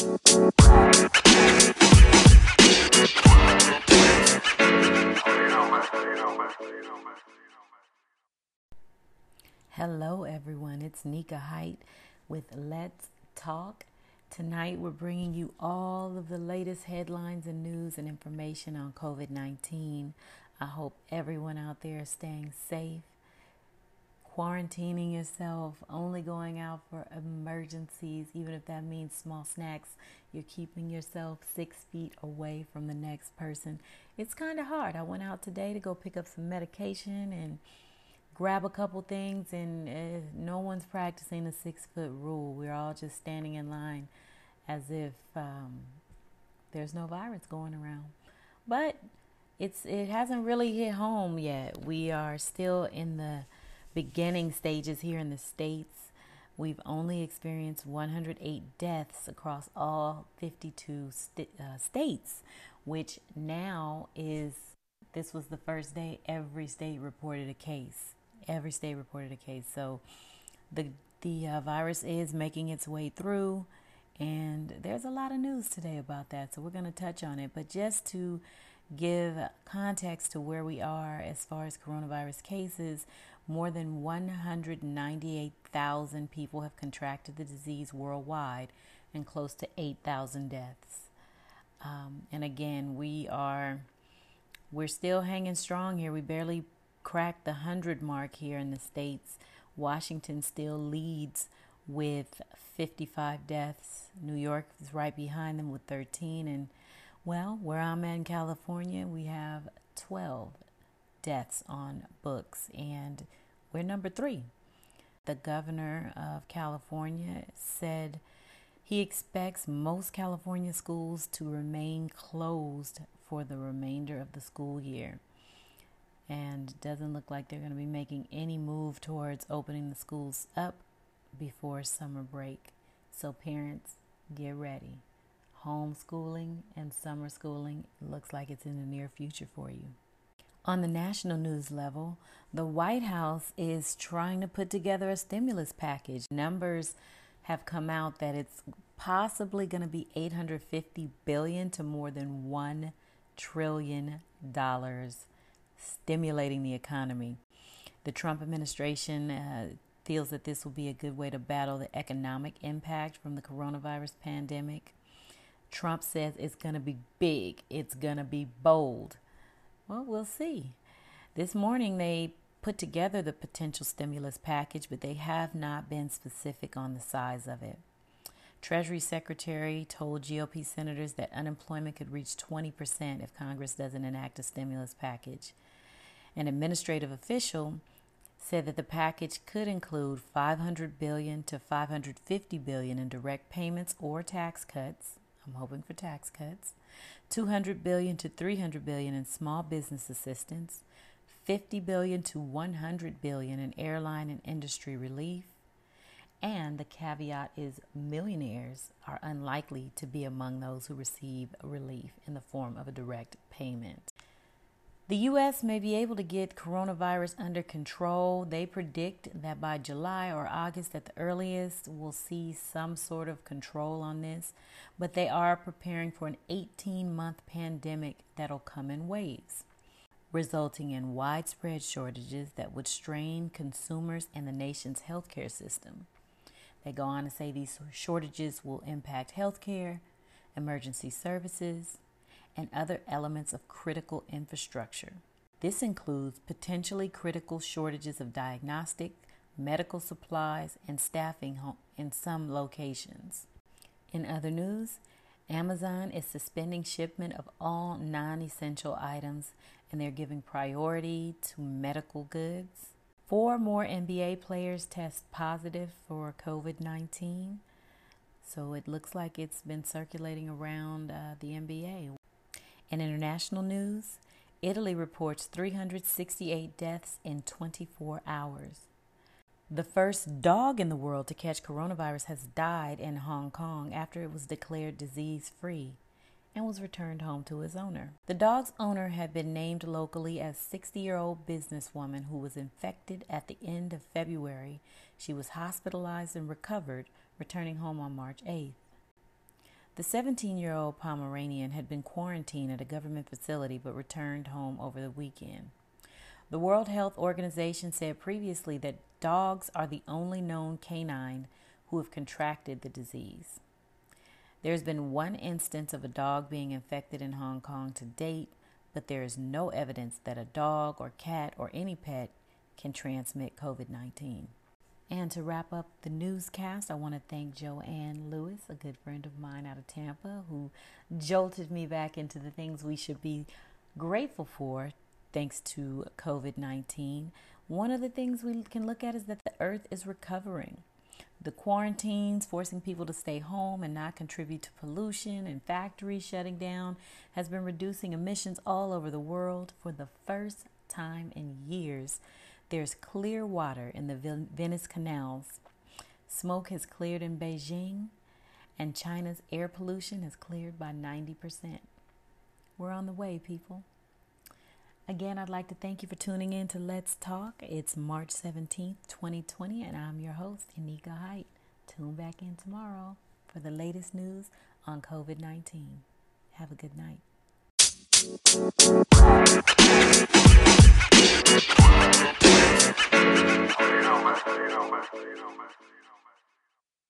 Hello, everyone. It's Nika Height with Let's Talk. Tonight, we're bringing you all of the latest headlines and news and information on COVID 19. I hope everyone out there is staying safe, quarantining yourself, only going out for emergencies, even if that means small snacks. You're keeping yourself six feet away from the next person. It's kind of hard. I went out today to go pick up some medication and grab a couple things, and uh, no one's practicing the six foot rule. We're all just standing in line as if um, there's no virus going around. But it's it hasn't really hit home yet. We are still in the beginning stages here in the states. We've only experienced 108 deaths across all 52 st- uh, states, which now is this was the first day every state reported a case every state reported a case. So the the uh, virus is making its way through, and there's a lot of news today about that. So we're going to touch on it. But just to give context to where we are as far as coronavirus cases, more than 198,000 people have contracted the disease worldwide, and close to 8,000 deaths. Um, and again, we are we're still hanging strong here. We barely cracked the 100 mark here in the States. Washington still leads with 55 deaths. New York is right behind them with 13. And, well, where I'm in California, we have 12 deaths on books, and we're number three. The governor of California said he expects most California schools to remain closed for the remainder of the school year and doesn't look like they're going to be making any move towards opening the schools up before summer break. So, parents, get ready. Homeschooling and summer schooling looks like it's in the near future for you. On the national news level, the White House is trying to put together a stimulus package. Numbers have come out that it's possibly going to be 850 billion to more than 1 trillion dollars stimulating the economy. The Trump administration uh, feels that this will be a good way to battle the economic impact from the coronavirus pandemic. Trump says it's going to be big, it's going to be bold. Well, we'll see. This morning they put together the potential stimulus package, but they have not been specific on the size of it. Treasury Secretary told GOP senators that unemployment could reach 20% if Congress doesn't enact a stimulus package. An administrative official said that the package could include 500 billion to 550 billion in direct payments or tax cuts. I'm hoping for tax cuts. 200 billion to 300 billion in small business assistance, 50 billion to 100 billion in airline and industry relief. And the caveat is millionaires are unlikely to be among those who receive relief in the form of a direct payment. The U.S. may be able to get coronavirus under control. They predict that by July or August at the earliest, we'll see some sort of control on this, but they are preparing for an 18 month pandemic that'll come in waves, resulting in widespread shortages that would strain consumers and the nation's healthcare system. They go on to say these shortages will impact healthcare, emergency services, and other elements of critical infrastructure. This includes potentially critical shortages of diagnostic, medical supplies, and staffing in some locations. In other news, Amazon is suspending shipment of all non essential items and they're giving priority to medical goods. Four more NBA players test positive for COVID 19. So it looks like it's been circulating around uh, the NBA. In international news, Italy reports 368 deaths in 24 hours. The first dog in the world to catch coronavirus has died in Hong Kong after it was declared disease free and was returned home to its owner. The dog's owner had been named locally as 60 year old businesswoman who was infected at the end of February. She was hospitalized and recovered, returning home on March 8th. The 17 year old Pomeranian had been quarantined at a government facility but returned home over the weekend. The World Health Organization said previously that dogs are the only known canine who have contracted the disease. There's been one instance of a dog being infected in Hong Kong to date, but there is no evidence that a dog or cat or any pet can transmit COVID 19. And to wrap up the newscast, I want to thank Joanne Lewis, a good friend of mine out of Tampa, who jolted me back into the things we should be grateful for thanks to COVID 19. One of the things we can look at is that the earth is recovering. The quarantines, forcing people to stay home and not contribute to pollution, and factories shutting down, has been reducing emissions all over the world for the first time in years. There's clear water in the Venice canals. Smoke has cleared in Beijing, and China's air pollution has cleared by 90%. We're on the way, people. Again, I'd like to thank you for tuning in to Let's Talk. It's March 17th, 2020, and I'm your host, Anika Height. Tune back in tomorrow for the latest news on COVID 19. Have a good night. Thank you.